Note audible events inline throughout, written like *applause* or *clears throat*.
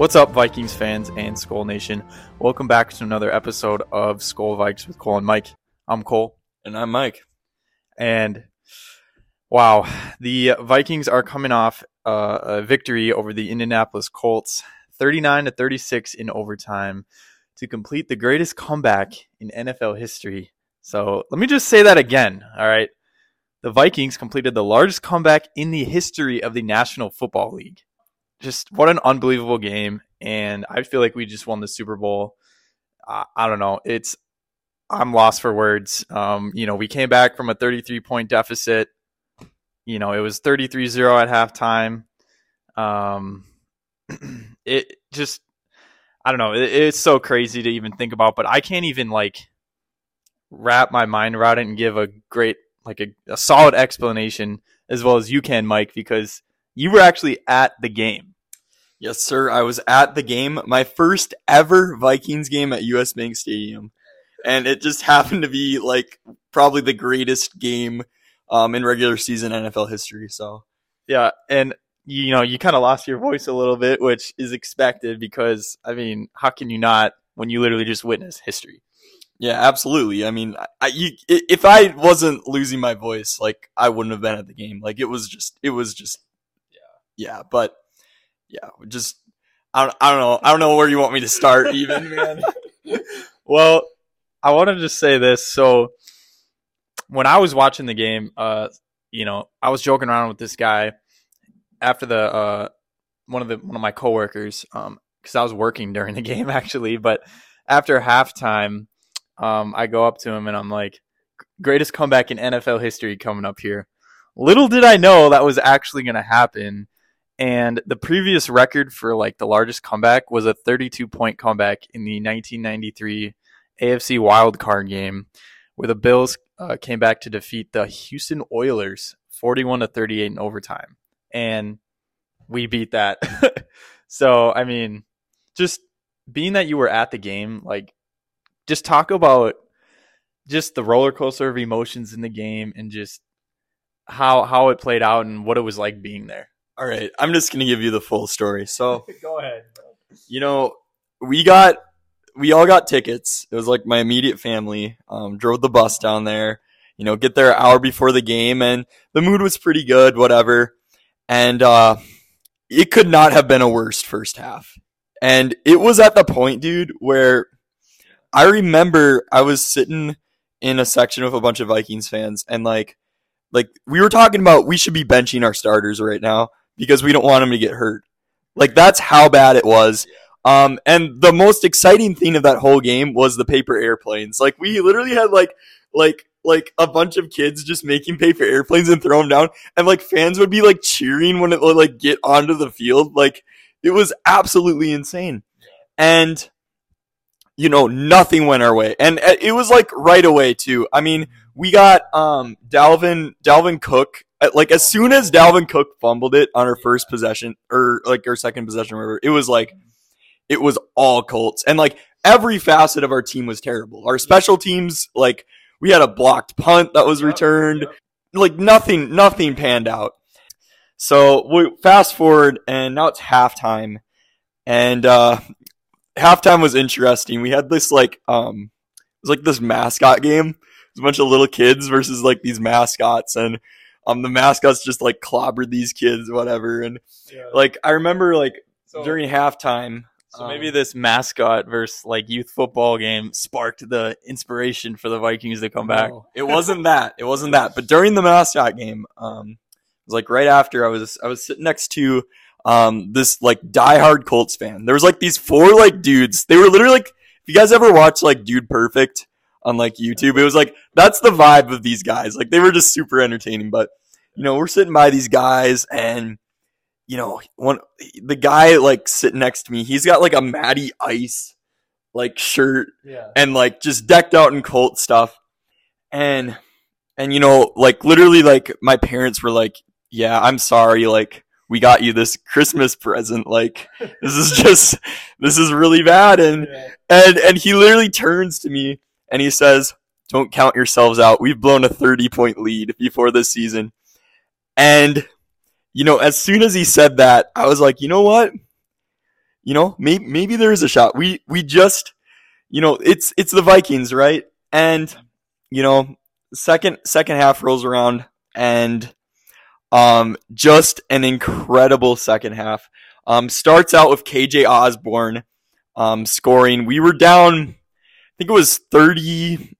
What's up, Vikings fans and Skull Nation? Welcome back to another episode of Skull Vikes with Cole and Mike. I'm Cole. And I'm Mike. And wow, the Vikings are coming off uh, a victory over the Indianapolis Colts, 39 to 36 in overtime, to complete the greatest comeback in NFL history. So let me just say that again. All right. The Vikings completed the largest comeback in the history of the National Football League. Just what an unbelievable game. And I feel like we just won the Super Bowl. I, I don't know. It's, I'm lost for words. Um, you know, we came back from a 33 point deficit. You know, it was 33 0 at halftime. Um, *clears throat* it just, I don't know. It, it's so crazy to even think about, but I can't even like wrap my mind around it and give a great, like a, a solid explanation as well as you can, Mike, because you were actually at the game. Yes, sir. I was at the game, my first ever Vikings game at US Bank Stadium. And it just *laughs* happened to be like probably the greatest game um, in regular season NFL history. So, yeah. And, you know, you kind of lost your voice a little bit, which is expected because, I mean, how can you not when you literally just witness history? Yeah, absolutely. I mean, I, you, if I wasn't losing my voice, like I wouldn't have been at the game. Like it was just, it was just, yeah, yeah. But yeah, just I don't, I don't know, I don't know where you want me to start, even man. *laughs* well, I want to just say this. So when I was watching the game, uh, you know, I was joking around with this guy after the uh, one of the one of my coworkers, um, because I was working during the *laughs* game actually, but after halftime um, I go up to him and I'm like, greatest comeback in NFL history coming up here. Little did I know that was actually going to happen. And the previous record for like the largest comeback was a 32 point comeback in the 1993 AFC Wild Card game, where the Bills uh, came back to defeat the Houston Oilers 41 to 38 in overtime, and we beat that. *laughs* so I mean, just being that you were at the game, like just talk about just the roller coaster of emotions in the game and just how how it played out and what it was like being there. All right, I'm just gonna give you the full story. So *laughs* go ahead. You know, we got we all got tickets. It was like my immediate family. Um, drove the bus down there. You know, get there an hour before the game, and the mood was pretty good. Whatever, and uh, it could not have been a worse first half. And it was at the point, dude, where I remember I was sitting in a section with a bunch of Vikings fans and like like we were talking about we should be benching our starters right now because we don't want them to get hurt. Like that's how bad it was. Um, and the most exciting thing of that whole game was the paper airplanes. Like we literally had like like like a bunch of kids just making paper airplanes and throw them down, and like fans would be like cheering when it would like get onto the field. Like it was absolutely insane. And you know, nothing went our way. And uh, it was like right away too. I mean, we got um Dalvin Dalvin Cook like as soon as Dalvin Cook fumbled it on our first possession or like our second possession whatever, it was like it was all Colts. And like every facet of our team was terrible. Our special teams like we had a blocked punt that was returned. Like nothing nothing panned out. So we fast forward and now it's halftime. And uh halftime was interesting. We had this like um it was like this mascot game. It was a bunch of little kids versus like these mascots and um the mascots just like clobbered these kids whatever and yeah. like I remember like so, during halftime so maybe um, this mascot versus like youth football game sparked the inspiration for the Vikings to come back. No, it wasn't that. It wasn't that. But during the mascot game, um, it was like right after I was I was sitting next to um, this like diehard Colts fan. There was like these four like dudes. They were literally like, if you guys ever watch like Dude Perfect on like YouTube, it was like that's the vibe of these guys. Like they were just super entertaining. But you know, we're sitting by these guys, and you know, one the guy like sitting next to me, he's got like a Matty Ice like shirt, yeah. and like just decked out in Colt stuff, and and you know, like literally, like my parents were like, "Yeah, I'm sorry, like." we got you this Christmas present. Like this is just this is really bad. And yeah. and and he literally turns to me and he says, "Don't count yourselves out. We've blown a 30 point lead before this season." And you know, as soon as he said that, I was like, "You know what? you know, maybe maybe there is a shot. We we just, you know, it's it's the Vikings, right? And you know, second second half rolls around and um just an incredible second half. Um starts out with KJ Osborne um scoring. We were down think it was 30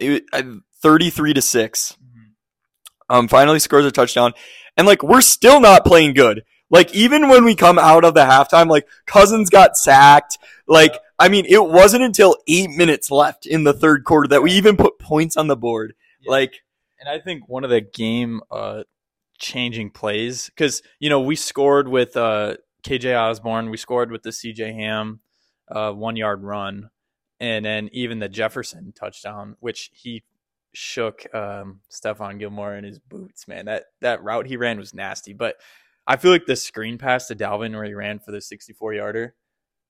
it, uh, 33 to 6. Um finally scores a touchdown. And like we're still not playing good. Like even when we come out of the halftime, like Cousins got sacked. Like I mean, it wasn't until eight minutes left in the third quarter that we even put points on the board. Yeah. Like, And I think one of the game uh, changing plays, because, you know, we scored with uh, KJ Osborne, we scored with the CJ Ham uh, one yard run, and then even the Jefferson touchdown, which he shook um, Stephon Gilmore in his boots, man. That, that route he ran was nasty. But I feel like the screen pass to Dalvin where he ran for the 64 yarder,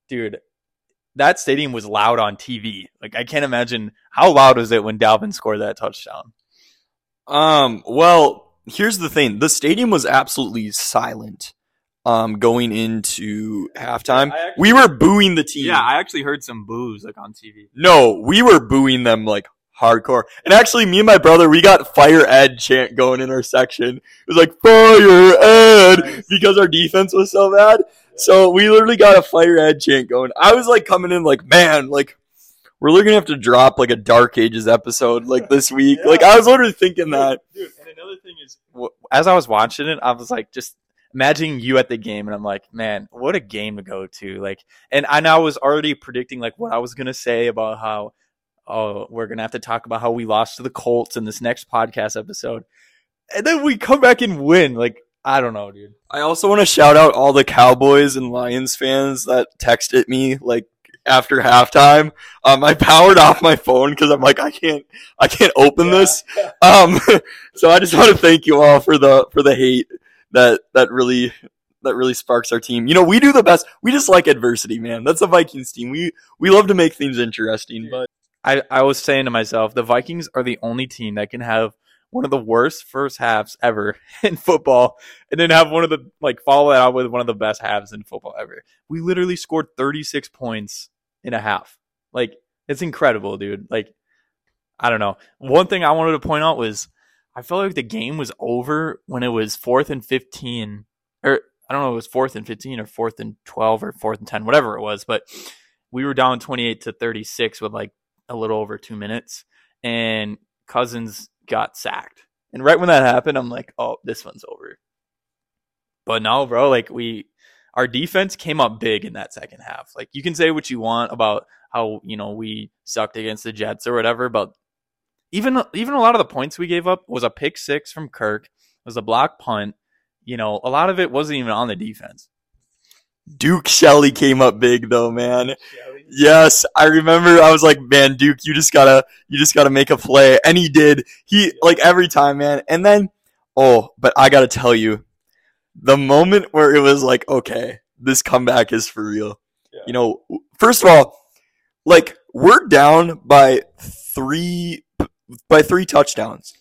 dude, that stadium was loud on TV. Like I can't imagine how loud was it when Dalvin scored that touchdown. um, well, here's the thing: the stadium was absolutely silent. Um, going into halftime, actually- we were booing the team. Yeah, I actually heard some boos like on TV. No, we were booing them like hardcore. And actually, me and my brother, we got Fire Ed chant going in our section. It was like Fire Ed Nice. because our defense was so bad. So we literally got a Fire Ed chant going. I was like coming in like, man, like we're literally gonna have to drop like a Dark Ages episode like *laughs* this week. Yeah. Like I was literally thinking that. Dude, and another thing is, as I was watching it, I was like, just imagining you at the game, and I'm like, man, what a game to go to! Like, and I know I was already predicting like what I was gonna say about how, oh, we're gonna have to talk about how we lost to the Colts in this next podcast episode, and then we come back and win. Like, I don't know, dude. I also want to shout out all the Cowboys and Lions fans that texted me like after halftime. Um, I powered off my phone because I'm like, I can't, I can't open this. Um, *laughs* so I just want to thank you all for the for the hate that that really that really sparks our team. You know, we do the best. We just like adversity, man. That's the Vikings team. We we love to make things interesting, but I, I was saying to myself, the Vikings are the only team that can have one of the worst first halves ever *laughs* in football, and then have one of the like follow that out with one of the best halves in football ever. We literally scored 36 points in a half. Like it's incredible, dude. Like I don't know. One thing I wanted to point out was I felt like the game was over when it was fourth and 15, or I don't know, it was fourth and 15 or fourth and 12 or fourth and 10, whatever it was, but we were down 28 to 36 with like a little over two minutes, and Cousins got sacked. And right when that happened, I'm like, oh, this one's over. But no, bro, like we, our defense came up big in that second half. Like you can say what you want about how you know we sucked against the Jets or whatever, but even even a lot of the points we gave up was a pick six from Kirk, was a block punt. You know, a lot of it wasn't even on the defense. Duke Shelley came up big though, man. Yes, I remember. I was like, man, Duke, you just gotta, you just gotta make a play, and he did. He like every time, man. And then, oh, but I gotta tell you, the moment where it was like, okay, this comeback is for real. Yeah. You know, first of all, like we're down by three, by three touchdowns,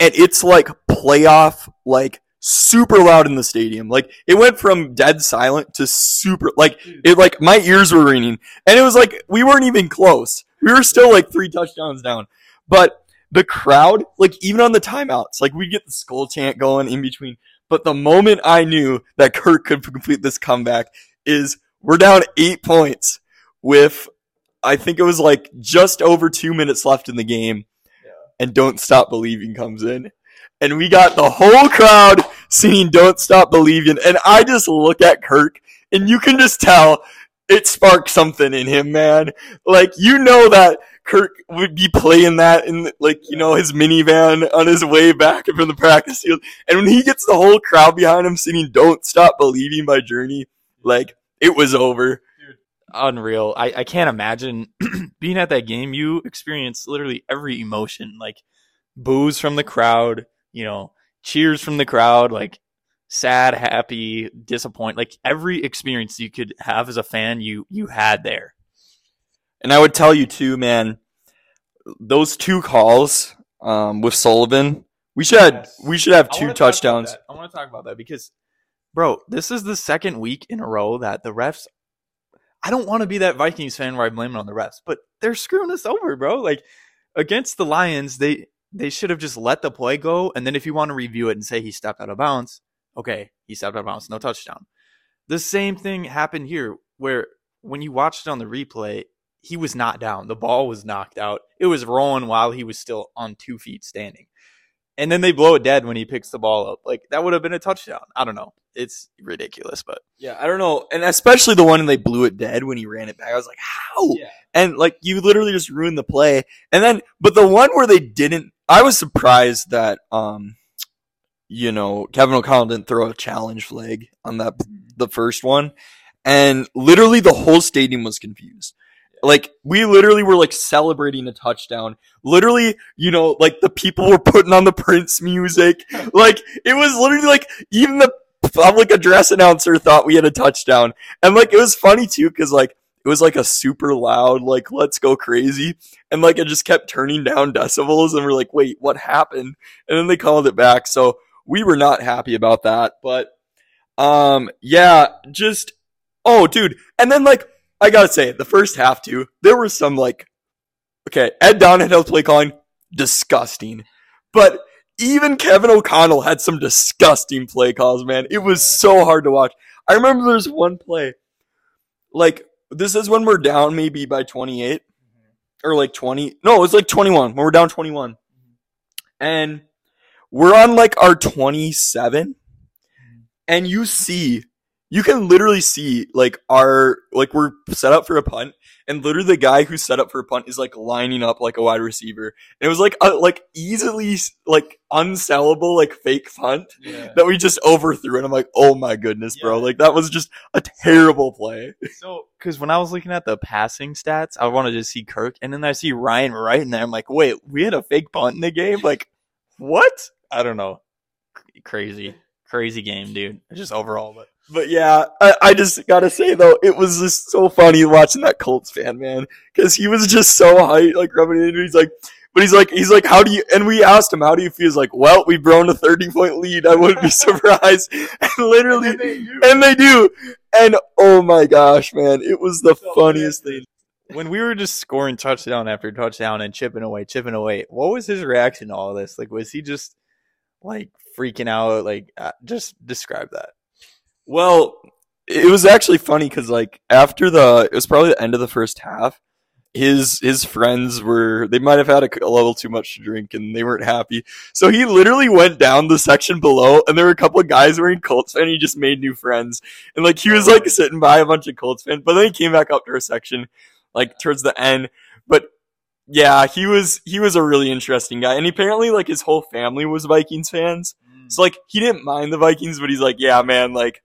and it's like playoff, like super loud in the stadium. Like it went from dead silent to super, like it like my ears were ringing. And it was like we weren't even close. We were still like three touchdowns down. But the crowd like even on the timeouts like we get the skull chant going in between. But the moment i knew that kirk could complete this comeback is we're down eight points with i think it was like just over two minutes left in the game. And don't stop believing comes in and we got the whole crowd singing don't stop believing and i just look at kirk and you can just tell it sparked something in him, man. Like you know that Kirk would be playing that in like you know his minivan on his way back from the practice field, and when he gets the whole crowd behind him singing "Don't Stop Believing" by Journey, like it was over. Unreal. I, I can't imagine *clears throat* being at that game. You experience literally every emotion, like boos from the crowd, you know, cheers from the crowd, like sad, happy, disappointed, like every experience you could have as a fan, you you had there. And I would tell you too, man, those two calls um, with Sullivan, we should have, we should have two talk touchdowns. I want to talk about that because bro, this is the second week in a row that the refs. I don't want to be that Vikings fan where I blame it on the refs, but they're screwing us over, bro. Like against the Lions, they they should have just let the play go, and then if you want to review it and say he stepped out of bounds, okay, he stepped out of bounds, no touchdown. The same thing happened here, where when you watched it on the replay, he was not down. The ball was knocked out. It was rolling while he was still on two feet standing. And then they blow it dead when he picks the ball up. Like that would have been a touchdown. I don't know. It's ridiculous, but Yeah, I don't know, and especially the one they blew it dead when he ran it back. I was like, how? yeah. And like you literally just ruined the play. And then, but the one where they didn't, I was surprised that, um, you know, Kevin O'Connell didn't throw a challenge flag on that the first one, and literally the whole stadium was confused. Like we literally were like celebrating a touchdown. Literally, you know, like the people were putting on the Prince music. Like it was literally like even the public address announcer thought we had a touchdown. And like it was funny too cuz like it was like a super loud like let's go crazy and like it just kept turning down decibels and we're like wait what happened and then they called it back so we were not happy about that but um yeah just oh dude and then like i gotta say the first half too there were some like okay ed donatell's play calling disgusting. But even kevin o'connell had some disgusting play calls man. It was so hard to watch. I remember there's one play like this is when we're down maybe by 28 or like 20 no it's like 21 when we're down 21 and we're on like our 27 and you see you can literally see like our like we're set up for a punt and literally the guy who's set up for a punt is like lining up like a wide receiver and it was like a like easily like unsellable like fake punt Yeah. that we just overthrew and i'm like oh my goodness bro like that was just a terrible play So, because when I was looking at the passing stats, I wanted to see Kirk, and then I see Ryan right in there. I'm like, wait, we had a fake punt in the game? Like, what? I don't know. Crazy, crazy game, dude. Just overall, but But yeah, I, I just gotta say though, it was just so funny watching that Colts fan, man, because he was just so hyped, like rubbing it in. He's like, but he's like, he's like, how do you? And we asked him, how do you feel? He's like, well, we've grown a thirty point lead. I wouldn't be *laughs* surprised. And literally, and they do. And oh my gosh, man, it was the So funniest thing. when we were just scoring touchdown after touchdown and chipping away, chipping away, what was his reaction to all this? Like, was he just like freaking out? Like, uh, just describe that. Well, it was actually funny because like after the, it was probably the end of the first half. His his friends were they might have had a, a level too much to drink and they weren't happy. So he literally went down the section below and there were a couple of guys wearing Colts and he just made new friends. And like he was like sitting by a bunch of Colts fans, but then he came back up to our section like towards the end. But yeah, he was he was a really interesting guy. And apparently like his whole family was Vikings fans. Hmm. So like he didn't mind the Vikings, but he's like, yeah, man, like,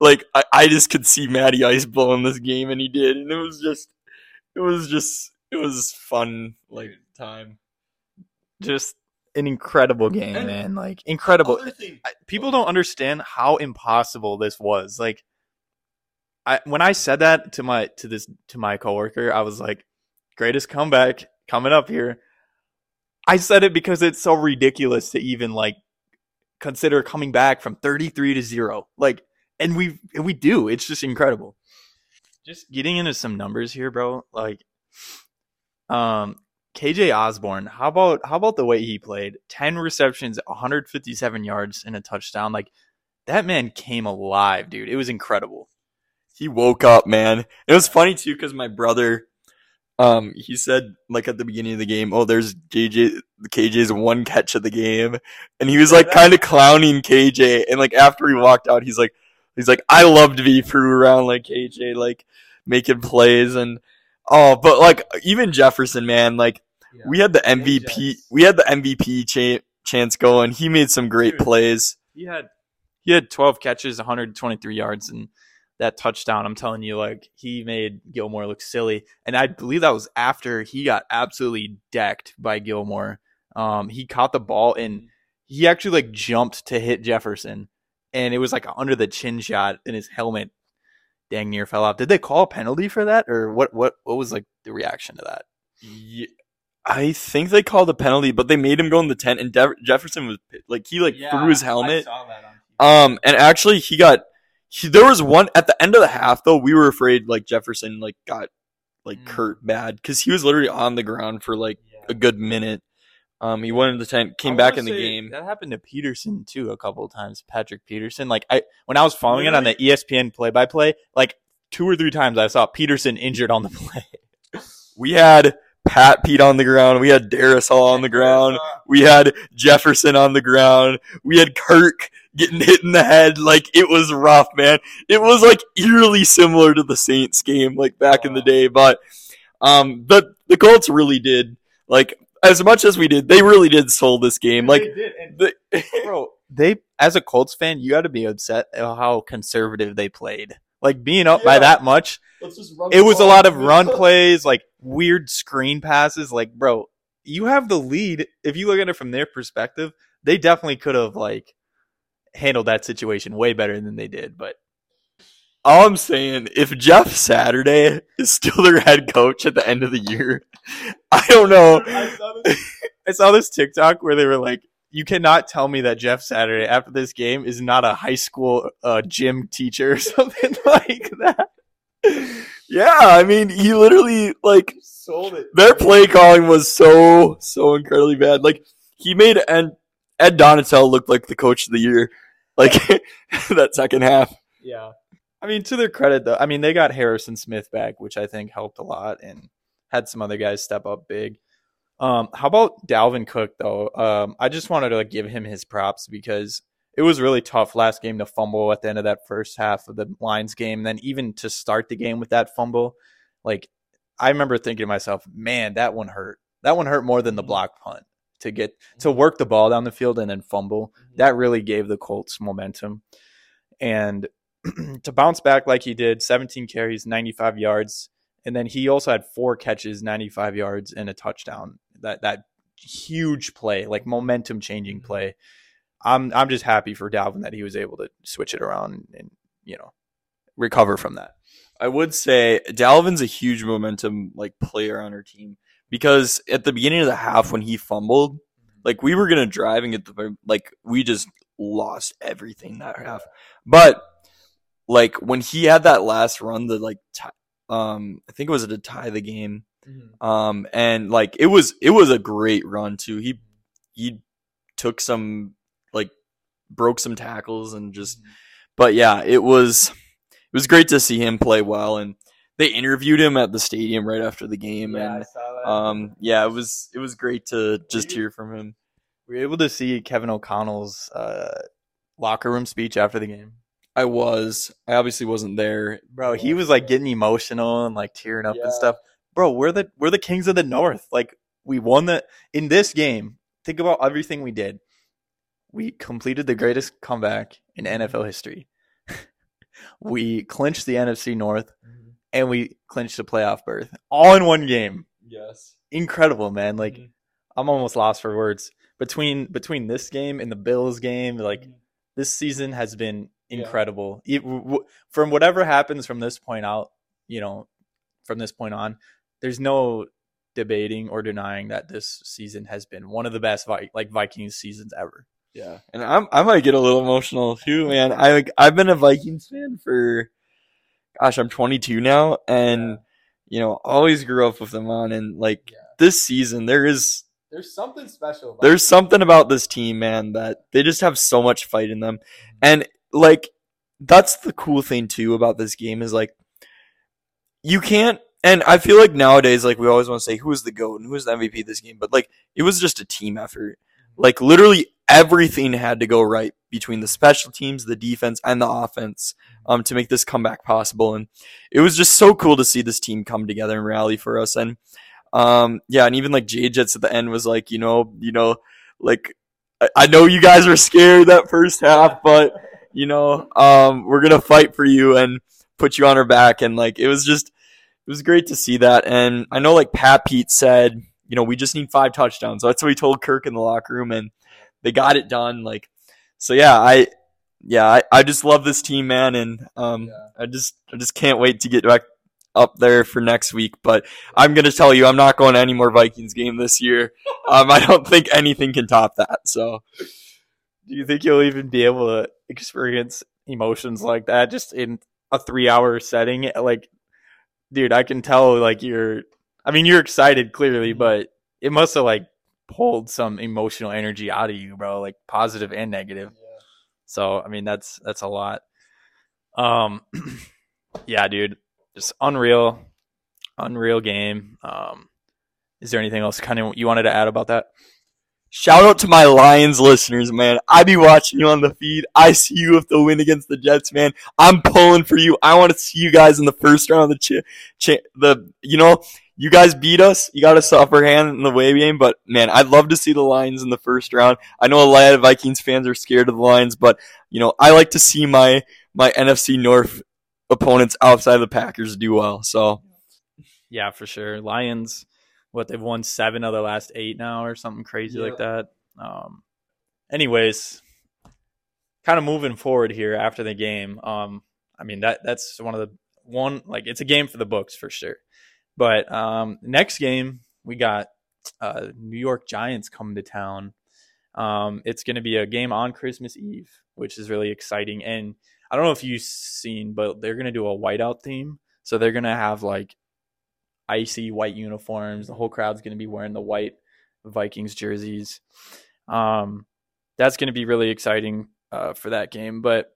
like I, I just could see Matty Ice blowing this game, and he did, and it was just, it was just, it was fun, like time. just an incredible game, And- man. Like incredible. Thing, I- people don't understand how impossible this was. Like, I when I said that to my to this to my coworker, I was like, "Greatest comeback coming up here." I said it because it's so ridiculous to even like consider coming back from 33 to 0. Like and we we do. It's just incredible. Just getting into some numbers here, bro. Like um KJ Osborne, how about how about the way he played? 10 receptions, 157 yards and a touchdown. Like that man came alive, dude. It was incredible. he woke up, man. It was funny too because my brother, um, he said like at the beginning of the game, "Oh, there's KJ, KJ's one catch of the game," and he was like kind of clowning KJ. And like after he walked out, he's like, he's like, "I love to be threw around like KJ, like making plays and oh, but like even Jefferson, man, like we had the MVP, we had the MVP cha- chance going. He made some great Dude. plays. He had he had 12 catches, 123 yards and that touchdown, I'm telling you like he made Gilmore look silly. And I believe that was after he got absolutely decked by Gilmore. Um he caught the ball and he actually like jumped to hit Jefferson and it was like under the chin shot and his helmet dang near fell off. Did they call a penalty for that or what what what was like the reaction to that? Ye- I think they called a penalty, but they made him go in the tent, and De- Jefferson was like he like threw his helmet. Um, and actually, he got. He, there was one at the end of the half though. We were afraid like Jefferson like got like Mm. hurt bad because he was literally on the ground for like a good minute. Um, he went into the tent, came back in the game. That happened to Peterson too a couple of times. Patrick Peterson. Like I when I was following it on the ESPN play by play, like two or three times I saw Peterson injured on the *laughs* play. We had Pat Pete on the ground. We had Darius Hall on the ground. We had Jefferson on the ground. We had Kirk getting hit in the head. Like it was rough, man. It was like eerily similar to the Saints game, like back in the day. But um, the the Colts really did like as much as we did. They really did soul this game. Like the, *laughs* bro, they as a Colts fan, you got to be upset at how conservative they played. Like being up by that much, it was a lot of run *laughs* plays, like weird screen passes. Like, bro, you have the lead. If you look at it from their perspective, they definitely could have like handled that situation way better than they did. But All I'm saying, if Jeff Saturday is still their head coach at the end of the year, *laughs* I don't know. *laughs* I saw this TikTok where they were like, "You cannot tell me that Jeff Saturday after this game is not a high school uh, gym teacher or *laughs* something like that." Yeah, I mean, he literally like Sold it. their play calling was so so incredibly bad. Like he made Ed, Ed Donatell looked like the coach of the year, like *laughs* that second half. Yeah. I mean, to their credit, though, I mean, they got Harrison Smith back, which I think helped a lot, and had some other guys step up big. Um, how about Dalvin Cook, though? Um, I just wanted to like, give him his props because it was really tough last game to fumble at the end of that first half of the Lions game. And then even to start the game with that fumble, like I remember thinking to myself, man, that one hurt. That one hurt more than the block punt to get to mm-hmm. work the ball down the field and then fumble. Mm-hmm. That really gave the Colts momentum. And *clears throat* to bounce back like he did, 17 carries, 95 yards, and then he also had four catches, 95 yards, and a touchdown. That that huge play, like momentum changing mm-hmm. play. I'm I'm just happy for Dalvin that he was able to switch it around and you know recover from that. I would say Dalvin's a huge momentum like player on our team because at the beginning of the half when he fumbled, like we were gonna drive and get the like we just lost everything that half. But like when he had that last run, the like ti um I think it was to tie the game. Um and like it was it was a great run too. He he took some like broke some tackles and just but yeah, it was it was great to see him play well and they interviewed him at the stadium right after the game and saw um yeah, it was it was great to just hear from him. we were able to see Kevin O'Connell's uh, locker room speech after the game. I was I obviously wasn't there. Bro, he was like getting emotional and like tearing up Yeah. and stuff. Bro, we're the we're the kings of the north. Like we won the in this game. Think about everything we did. We completed the greatest comeback in NFL history. *laughs* we clinched the NFC North and we clinched the playoff berth all in one game. Yes. Incredible, man. Like Mhm. I'm almost lost for words. Between between this game and the Bills game, like this season has been Yeah. incredible. It- w- from whatever happens from this point out, you know, from this point on, there's no debating or denying that this season has been one of the best Vi- like Vikings seasons ever. Yeah, and I'm I might get a little emotional too, man. I like I've been a Vikings fan for, gosh, I'm 22 now, and you know always grew up with them on, and like Yeah. this season there is There's something special. About there's something about this team, man, that they just have so much fight in them, mm-hmm. and like that's the cool thing too about this game is like you can't. And I feel like nowadays, like we always want to say who is the goat and who is the MVP of this game, but like it was just a team effort. Mm-hmm. Like literally everything had to go right between the special teams, the defense, and the offense um, to make this comeback possible. And it was just so cool to see this team come together and rally for us. And um, yeah, and even like J Jets at the end was like, you know, you know, like I, I know you guys were scared that first half, but you know, um, we're gonna fight for you and put you on our back. And like it was just it was great to see that. And I know like Pat Pete said, you know, we just need five touchdowns. That's what he told Kirk in the locker room, and they got it done. Like, so yeah, I, yeah, I, I just love this team, man, and um, Yeah. I just, I just can't wait to get back up there for next week. But I'm gonna tell you, I'm not going to any more Vikings game this year. *laughs* Um, I don't think anything can top that. So Do you think you'll even be able to experience emotions like that just in a three hour setting. Like, dude, I can tell like you're. I mean, you're excited clearly, but it must have like pulled some emotional energy out of you, bro. Like positive and negative. So I mean, that's that's a lot. Um, *clears throat* yeah, dude, just unreal, unreal game. Um, is there anything else kind of you wanted to add about that? Shout out to my Lions listeners, man. I be watching you on the feed. I see you with the win against the Jets, man. I'm pulling for you. I want to see you guys in the first round of the the you know you guys beat us. You got a suffer hand in the way game, but man, I'd love to see the Lions in the first round. I know a lot of Vikings fans are scared of the Lions, but you know I like to see my my NFC North opponents outside of the Packers do well. So yeah, for sure. Lions what they've won seven of the last eight now or something crazy like that. Um, anyways, kind of moving forward here after the game. Um, I mean that that's one of the one like it's a game for the books for sure. But um, next game we got uh, New York Giants coming to town. Um, it's going to be a game on Christmas Eve, which is really exciting. And I don't know if you've seen, but they're going to do a whiteout theme. So they're going to have like icy white uniforms. The whole crowd's going to be wearing the white Vikings jerseys. Um, that's going to be really exciting uh, for that game. But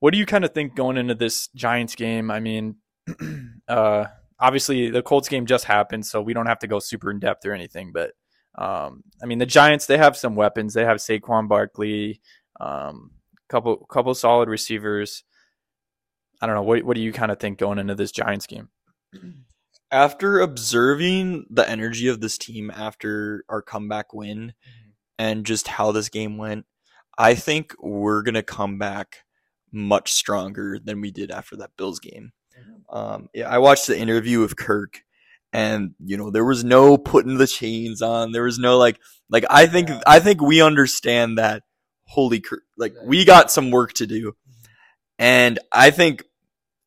what do you kind of think going into this Giants game? I mean, *clears throat* uh, obviously the Colts game just happened, so we don't have to go super in depth or anything. But um, I mean, the Giants they have some weapons. They have Saquon Barkley, um, couple couple solid receivers. I don't know. What what do you kind of think going into this Giants game? *clears throat* after observing the energy of this team after our comeback win mm-hmm. and just how this game went, I think we're gonna come back much stronger than we did after that Bills game. Mm-hmm. Um, yeah, I watched the interview with Kirk, and you know there was no putting the chains on. There was no like, like I think yeah. I think we understand that. Holy, like we got some work to do, mm-hmm. and I think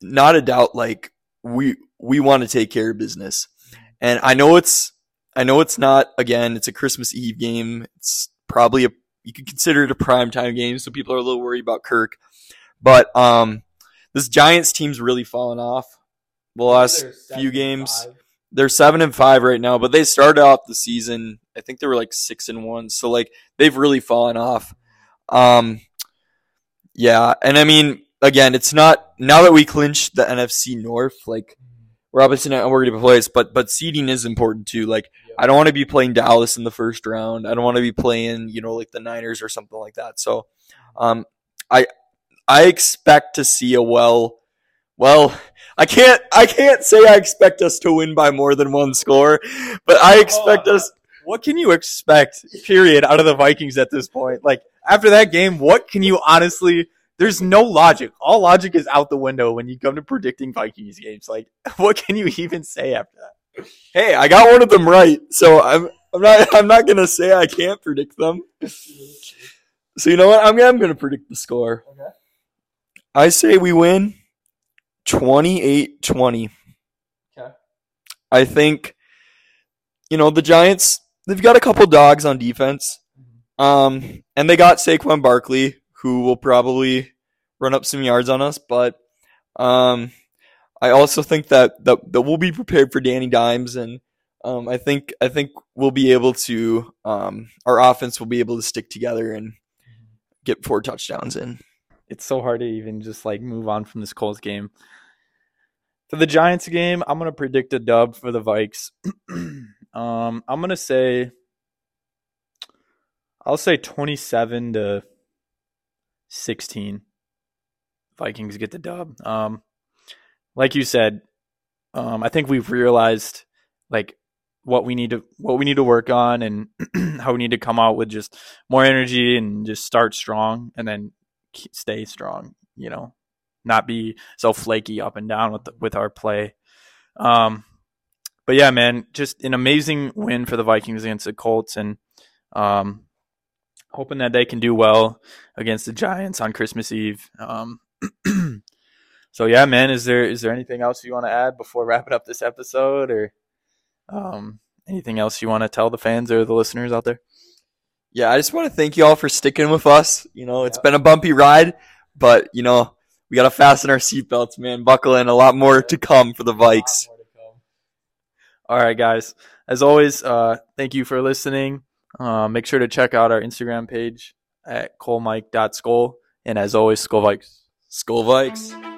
not a doubt like we we want to take care of business. And I know it's I know it's not again, it's a Christmas Eve game. It's probably a you could consider it a prime time game, so people are a little worried about Kirk. But um this Giants team's really fallen off the last few games. they They're seven and five right now, but they started off the season. I think they were like six and one, so like they've really fallen off. Um, yeah, and I mean, again, it's not now that we clinched the NFC North. Like we're obviously not worried about place, but but seeding is important too. Like. I don't want to be playing Dallas in the first round. I don't want to be playing you know like the Niners or something like that. So, um, I I expect to see a well. Well, I can't. I can't say I expect us to win by more than one score, but I expect oh, us. What can you expect? Period. Out of the Vikings at this point, like after that game, what can you honestly? There's no logic. All logic is out the window when you come to predicting Vikings games. Like, *laughs* what can you even say after that? Hey, I got one of them right, so I'm I'm not I'm not gonna say I can't predict them. So you know what? I'm I'm gonna predict the score. Okay. I say we win 28-20. Okay. I think you know the Giants. They've got a couple dogs on defense, mm-hmm. um, and they got Saquon Barkley, who will probably run up some yards on us. But um, I also think that, that that we'll be prepared for Danny Dimes, and um, I think I think we'll be able to um, our offense will be able to stick together and get four touchdowns in. It's so hard to even just like move on from this Colts game. For the Giants game, I'm gonna predict a dub for the Vikes. *clears throat* um, I'm gonna say, I'll say 27 to 16. Vikings get the dub. Um, like you said, um, I think we've realized like what we need to what we need to work on and *clears throat* how we need to come out with just more energy and just start strong and then stay strong. You know, not be so flaky up and down with the, with our play. Um, but yeah, man, just an amazing win for the Vikings against the Colts, and um, hoping that they can do well against the Giants on Christmas Eve. Um, *clears throat* so yeah, man, is there is there anything else you want to add before *laughs* wrapping up this episode, or um, anything else you want to tell the fans or the listeners out there? Yeah, I just want to thank you all for sticking with us. You know, it's yeah. been a bumpy ride, but you know we gotta fasten our seatbelts, man. Buckle in, a lot more to come for the Vikes. All right, guys. As always, uh, thank you for listening. Uh, make sure to check out our Instagram page at colemike.skull. And as always, Skull Vikes. Skull Vikes.